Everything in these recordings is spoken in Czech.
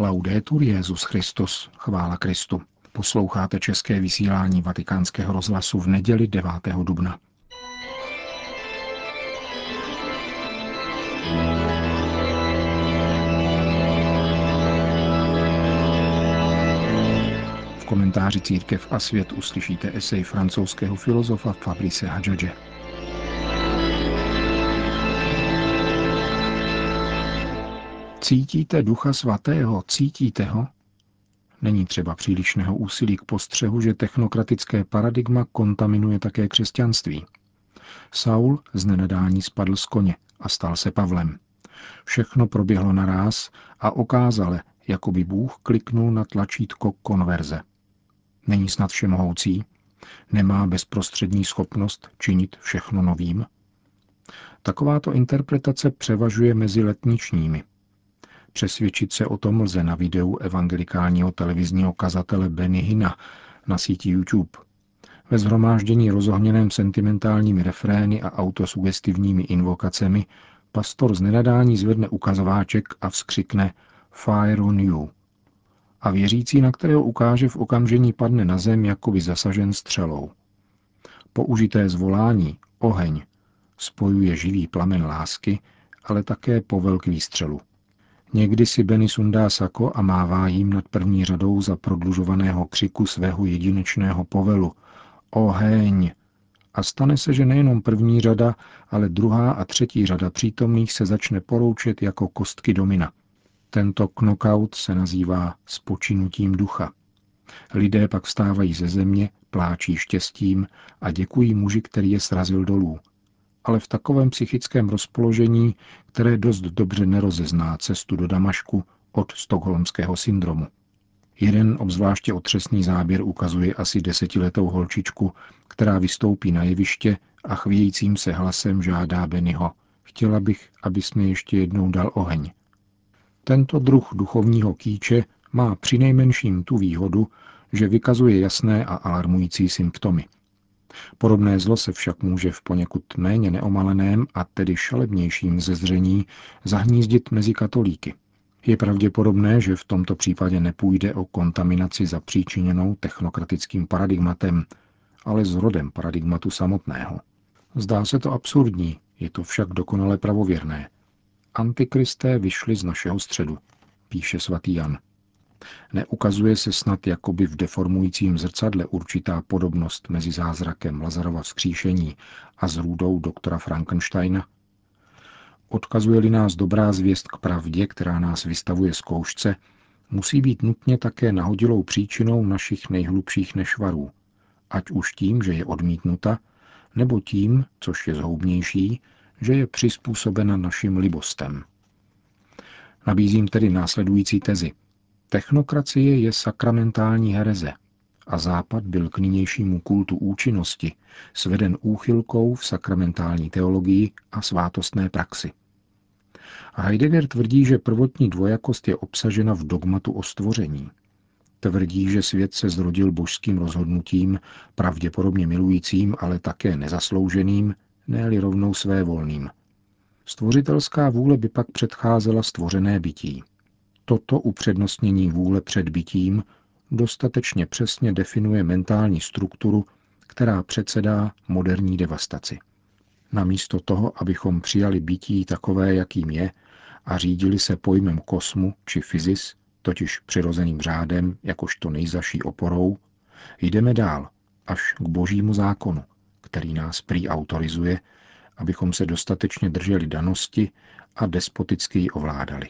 Laudetur Jezus Christus, chvála Kristu. Posloucháte české vysílání Vatikánského rozhlasu v neděli 9. dubna. V komentáři Církev a svět uslyšíte esej francouzského filozofa Fabrice Hadžadže. Cítíte Ducha Svatého, cítíte ho? Není třeba přílišného úsilí k postřehu, že technokratické paradigma kontaminuje také křesťanství. Saul z nenadání spadl z koně a stal se Pavlem. Všechno proběhlo naráz a okázale, jako by Bůh kliknul na tlačítko konverze. Není snad všemohoucí? Nemá bezprostřední schopnost činit všechno novým? Takováto interpretace převažuje mezi letničními. Přesvědčit se o tom lze na videu evangelikálního televizního kazatele Benny Hina na síti YouTube. Ve zhromáždění rozohněném sentimentálními refrény a autosugestivními invokacemi pastor z nenadání zvedne ukazováček a vzkřikne Fire on you. A věřící, na kterého ukáže v okamžení, padne na zem, jako by zasažen střelou. Použité zvolání, oheň, spojuje živý plamen lásky, ale také povel k výstřelu. Někdy si Benny sundá sako a mává jim nad první řadou za prodlužovaného křiku svého jedinečného povelu. Oheň! A stane se, že nejenom první řada, ale druhá a třetí řada přítomných se začne poroučet jako kostky domina. Tento knockout se nazývá spočinutím ducha. Lidé pak vstávají ze země, pláčí štěstím a děkují muži, který je srazil dolů ale v takovém psychickém rozpoložení, které dost dobře nerozezná cestu do Damašku od stokholmského syndromu. Jeden obzvláště otřesný záběr ukazuje asi desetiletou holčičku, která vystoupí na jeviště a chvějícím se hlasem žádá Bennyho. Chtěla bych, abys mi ještě jednou dal oheň. Tento druh duchovního kýče má přinejmenším tu výhodu, že vykazuje jasné a alarmující symptomy – Podobné zlo se však může v poněkud méně neomaleném a tedy šalebnějším zezření zahnízdit mezi katolíky. Je pravděpodobné, že v tomto případě nepůjde o kontaminaci zapříčiněnou technokratickým paradigmatem, ale s rodem paradigmatu samotného. Zdá se to absurdní, je to však dokonale pravověrné. Antikristé vyšli z našeho středu, píše svatý Jan. Neukazuje se snad jakoby v deformujícím zrcadle určitá podobnost mezi zázrakem Lazarova vzkříšení a zrůdou doktora Frankensteina? Odkazuje-li nás dobrá zvěst k pravdě, která nás vystavuje zkoušce, musí být nutně také nahodilou příčinou našich nejhlubších nešvarů, ať už tím, že je odmítnuta, nebo tím, což je zhoubnější, že je přizpůsobena našim libostem. Nabízím tedy následující tezi – Technokracie je sakramentální hereze a Západ byl k nynějšímu kultu účinnosti sveden úchylkou v sakramentální teologii a svátostné praxi. Heidegger tvrdí, že prvotní dvojakost je obsažena v dogmatu o stvoření. Tvrdí, že svět se zrodil božským rozhodnutím, pravděpodobně milujícím, ale také nezaslouženým, ne rovnou své volným. Stvořitelská vůle by pak předcházela stvořené bytí. Toto upřednostnění vůle před bytím dostatečně přesně definuje mentální strukturu, která předsedá moderní devastaci. Namísto toho, abychom přijali bytí takové, jakým je, a řídili se pojmem kosmu či fyzis, totiž přirozeným řádem, jakožto nejzaší oporou, jdeme dál, až k božímu zákonu, který nás prý autorizuje, abychom se dostatečně drželi danosti a despoticky ji ovládali.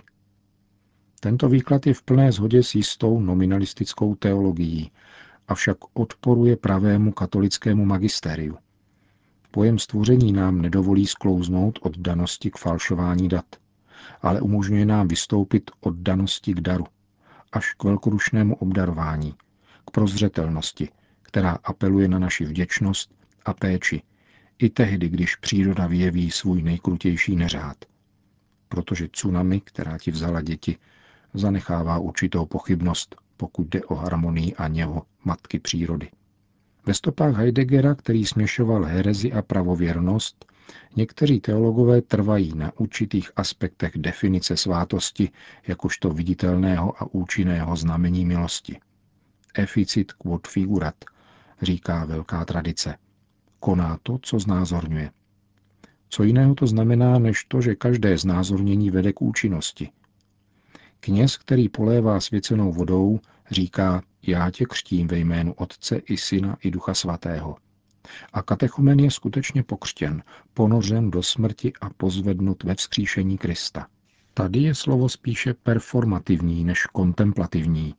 Tento výklad je v plné shodě s jistou nominalistickou teologií, avšak odporuje pravému katolickému magistériu. Pojem stvoření nám nedovolí sklouznout od danosti k falšování dat, ale umožňuje nám vystoupit od danosti k daru, až k velkorušnému obdarování, k prozřetelnosti, která apeluje na naši vděčnost a péči, i tehdy, když příroda vyjeví svůj nejkrutější neřád. Protože tsunami, která ti vzala děti, zanechává určitou pochybnost, pokud jde o harmonii a něho matky přírody. Ve stopách Heideggera, který směšoval herezi a pravověrnost, Někteří teologové trvají na určitých aspektech definice svátosti jakožto viditelného a účinného znamení milosti. Efficit quod figurat, říká velká tradice. Koná to, co znázorňuje. Co jiného to znamená, než to, že každé znázornění vede k účinnosti. Kněz, který polévá svěcenou vodou, říká, já tě křtím ve jménu Otce i Syna i Ducha Svatého. A katechumen je skutečně pokřtěn, ponořen do smrti a pozvednut ve vzkříšení Krista. Tady je slovo spíše performativní než kontemplativní.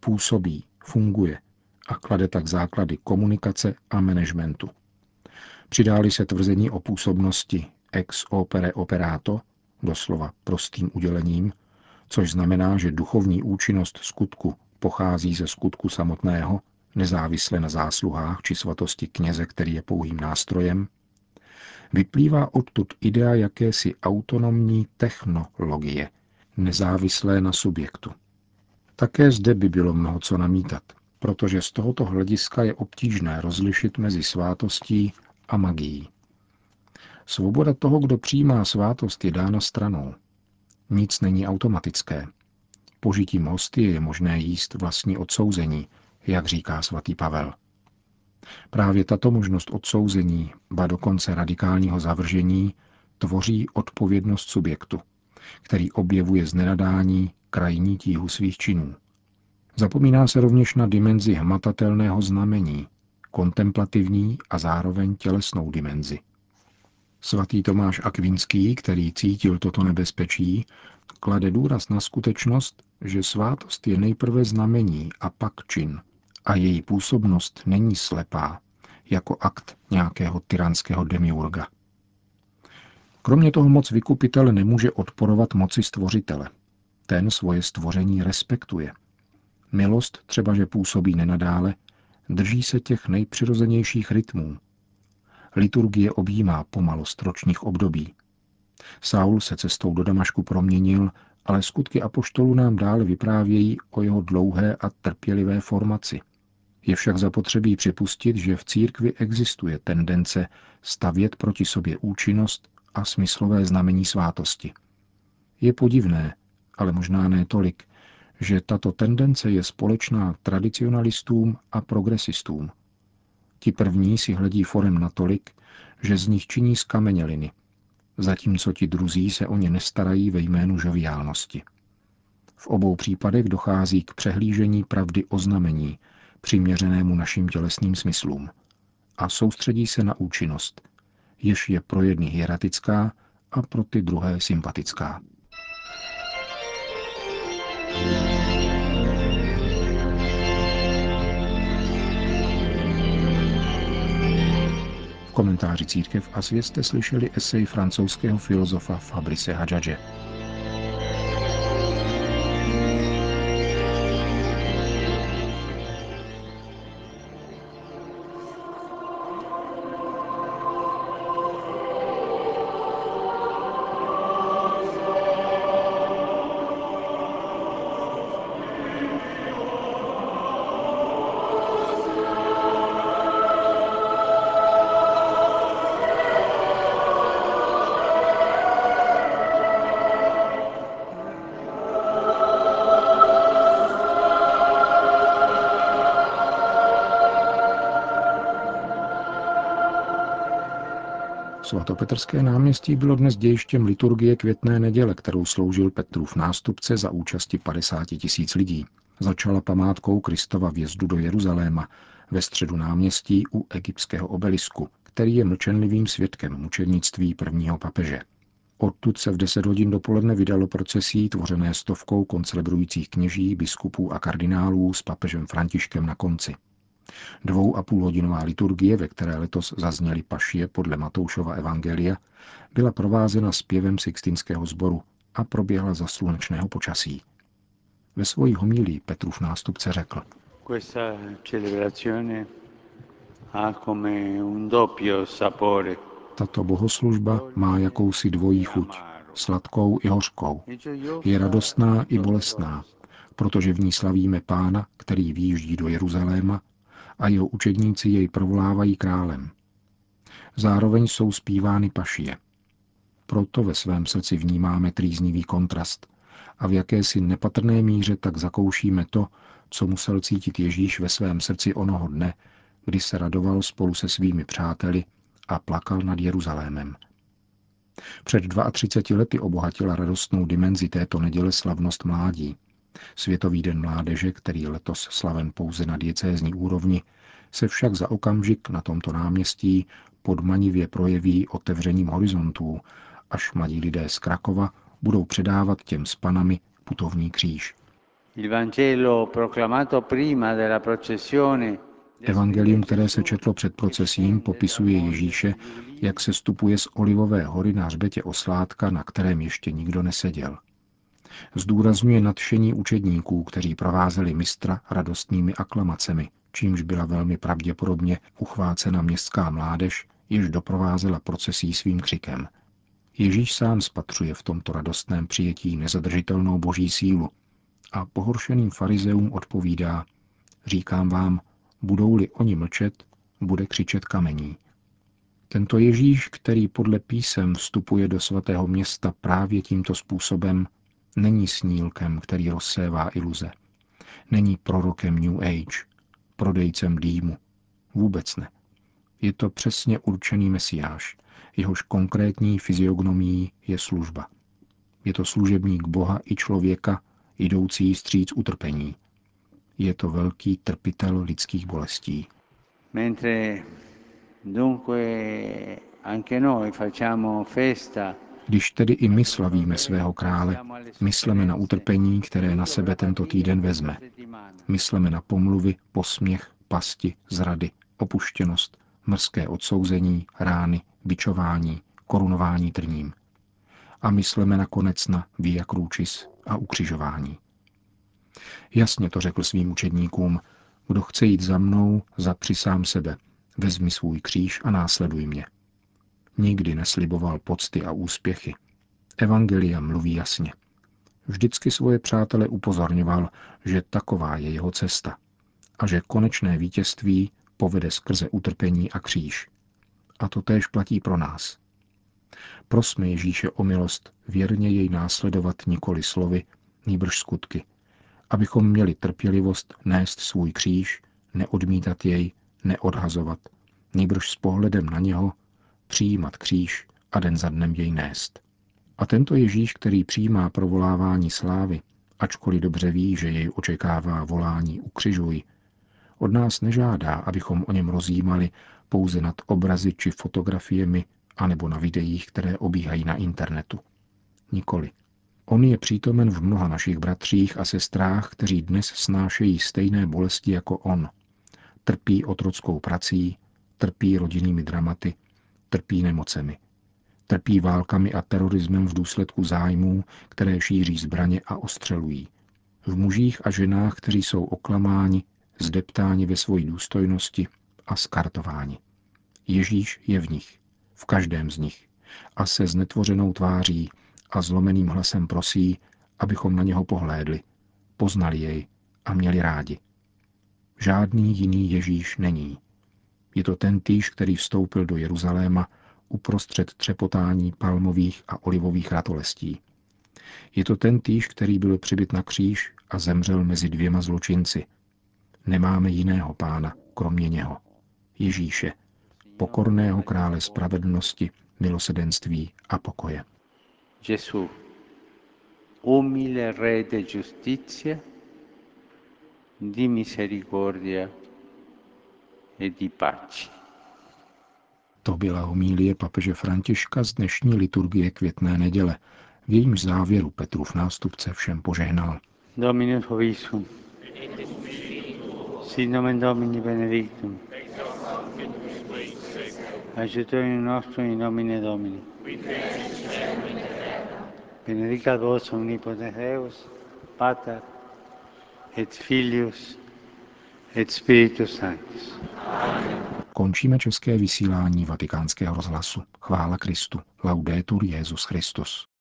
Působí, funguje a klade tak základy komunikace a managementu. Přidáli se tvrzení o působnosti ex opere operato, doslova prostým udělením, což znamená, že duchovní účinnost skutku pochází ze skutku samotného, nezávisle na zásluhách či svatosti kněze, který je pouhým nástrojem, vyplývá odtud idea jakési autonomní technologie, nezávislé na subjektu. Také zde by bylo mnoho co namítat, protože z tohoto hlediska je obtížné rozlišit mezi svátostí a magií. Svoboda toho, kdo přijímá svátost, je dána stranou. Nic není automatické. Požitím hosty je možné jíst vlastní odsouzení, jak říká svatý Pavel. Právě tato možnost odsouzení, ba dokonce radikálního zavržení, tvoří odpovědnost subjektu, který objevuje z nenadání krajní tíhu svých činů. Zapomíná se rovněž na dimenzi hmatatelného znamení, kontemplativní a zároveň tělesnou dimenzi. Svatý Tomáš Akvinský, který cítil toto nebezpečí, klade důraz na skutečnost, že svátost je nejprve znamení a pak čin a její působnost není slepá, jako akt nějakého tyranského demiurga. Kromě toho moc vykupitele nemůže odporovat moci stvořitele. Ten svoje stvoření respektuje. Milost třeba, že působí nenadále, drží se těch nejpřirozenějších rytmů. Liturgie objímá pomalost ročních období. Saul se cestou do Damašku proměnil, ale skutky apoštolů nám dále vyprávějí o jeho dlouhé a trpělivé formaci. Je však zapotřebí připustit, že v církvi existuje tendence stavět proti sobě účinnost a smyslové znamení svátosti. Je podivné, ale možná ne tolik, že tato tendence je společná tradicionalistům a progresistům. Ti první si hledí forem natolik, že z nich činí skameněliny, zatímco ti druzí se o ně nestarají ve jménu žoviálnosti. V obou případech dochází k přehlížení pravdy oznamení, přiměřenému našim tělesným smyslům, a soustředí se na účinnost, jež je pro jedny hieratická a pro ty druhé sympatická. V komentáři Církev a svět jste slyšeli esej francouzského filozofa Fabrice Hadžadže. Svatopetrské náměstí bylo dnes dějištěm liturgie květné neděle, kterou sloužil Petrův nástupce za účasti 50 tisíc lidí. Začala památkou Kristova vjezdu do Jeruzaléma ve středu náměstí u egyptského obelisku, který je mlčenlivým svědkem mučednictví prvního papeže. Odtud se v 10 hodin dopoledne vydalo procesí tvořené stovkou koncelebrujících kněží, biskupů a kardinálů s papežem Františkem na konci. Dvou a půl hodinová liturgie, ve které letos zazněly pašie podle Matoušova evangelia, byla provázena zpěvem Sixtinského sboru a proběhla za slunečného počasí. Ve svojí homilí Petrův nástupce řekl. Tato bohoslužba má jakousi dvojí chuť, sladkou i hořkou. Je radostná i bolestná, protože v ní slavíme pána, který výjíždí do Jeruzaléma a jeho učedníci jej provolávají králem. Zároveň jsou zpívány pašie. Proto ve svém srdci vnímáme trýznivý kontrast a v jakési nepatrné míře tak zakoušíme to, co musel cítit Ježíš ve svém srdci onoho dne, kdy se radoval spolu se svými přáteli a plakal nad Jeruzalémem. Před 32 lety obohatila radostnou dimenzi této neděle slavnost mládí. Světový den mládeže, který letos slaven pouze na diecézní úrovni, se však za okamžik na tomto náměstí podmanivě projeví otevřením horizontů, až mladí lidé z Krakova budou předávat těm s panami putovní kříž. Evangelium, které se četlo před procesím, popisuje Ježíše, jak se stupuje z Olivové hory na hřbetě osládka, na kterém ještě nikdo neseděl. Zdůrazňuje nadšení učedníků, kteří provázeli mistra radostnými aklamacemi, čímž byla velmi pravděpodobně uchvácena městská mládež, jež doprovázela procesí svým křikem. Ježíš sám spatřuje v tomto radostném přijetí nezadržitelnou boží sílu a pohoršeným farizeům odpovídá, říkám vám, budou-li oni mlčet, bude křičet kamení. Tento Ježíš, který podle písem vstupuje do svatého města právě tímto způsobem, není snílkem, který rozsévá iluze. Není prorokem New Age, prodejcem dýmu. Vůbec ne. Je to přesně určený mesiáš, jehož konkrétní fyziognomií je služba. Je to služebník Boha i člověka, jdoucí stříc utrpení. Je to velký trpitel lidských bolestí. Mentre dunque anche noi facciamo festa když tedy i my slavíme svého krále, mysleme na utrpení, které na sebe tento týden vezme. Mysleme na pomluvy, posměch, pasti, zrady, opuštěnost, mrzké odsouzení, rány, bičování, korunování trním. A mysleme nakonec na Via Crucis a ukřižování. Jasně to řekl svým učedníkům, kdo chce jít za mnou, zapři sám sebe, vezmi svůj kříž a následuj mě. Nikdy nesliboval pocty a úspěchy. Evangelia mluví jasně. Vždycky svoje přátele upozorňoval, že taková je jeho cesta a že konečné vítězství povede skrze utrpení a kříž. A to též platí pro nás. Prosme Ježíše o milost věrně jej následovat nikoli slovy, nýbrž skutky, abychom měli trpělivost nést svůj kříž, neodmítat jej, neodhazovat, nýbrž s pohledem na něho přijímat kříž a den za dnem jej nést. A tento Ježíš, který přijímá provolávání slávy, ačkoliv dobře ví, že jej očekává volání ukřižuj, od nás nežádá, abychom o něm rozjímali pouze nad obrazy či fotografiemi anebo na videích, které obíhají na internetu. Nikoli. On je přítomen v mnoha našich bratřích a sestrách, kteří dnes snášejí stejné bolesti jako on. Trpí otrockou prací, trpí rodinnými dramaty, trpí nemocemi. Trpí válkami a terorismem v důsledku zájmů, které šíří zbraně a ostřelují. V mužích a ženách, kteří jsou oklamáni, zdeptáni ve své důstojnosti a skartováni. Ježíš je v nich, v každém z nich, a se znetvořenou tváří a zlomeným hlasem prosí, abychom na něho pohlédli, poznali jej a měli rádi. Žádný jiný Ježíš není. Je to ten týž, který vstoupil do Jeruzaléma uprostřed třepotání palmových a olivových ratolestí. Je to ten týž, který byl přibyt na kříž a zemřel mezi dvěma zločinci. Nemáme jiného pána, kromě něho. Ježíše, pokorného krále spravedlnosti, milosedenství a pokoje. Gesù, umile re de giustizia, di misericordia e di pace. To byla homílie papeže Františka z dnešní liturgie květné neděle. V jejímž závěru Petrův nástupce všem požehnal. Dominus hovisum. Sit nomen Domini benedictum. Aiutorium nostrum in nomine Domini. Benedicat vos omnipotens Deus, Pater, et Filius, et Spiritus Sanctus. Končíme české vysílání vatikánského rozhlasu. Chvála Kristu. Laudetur Jezus Christus.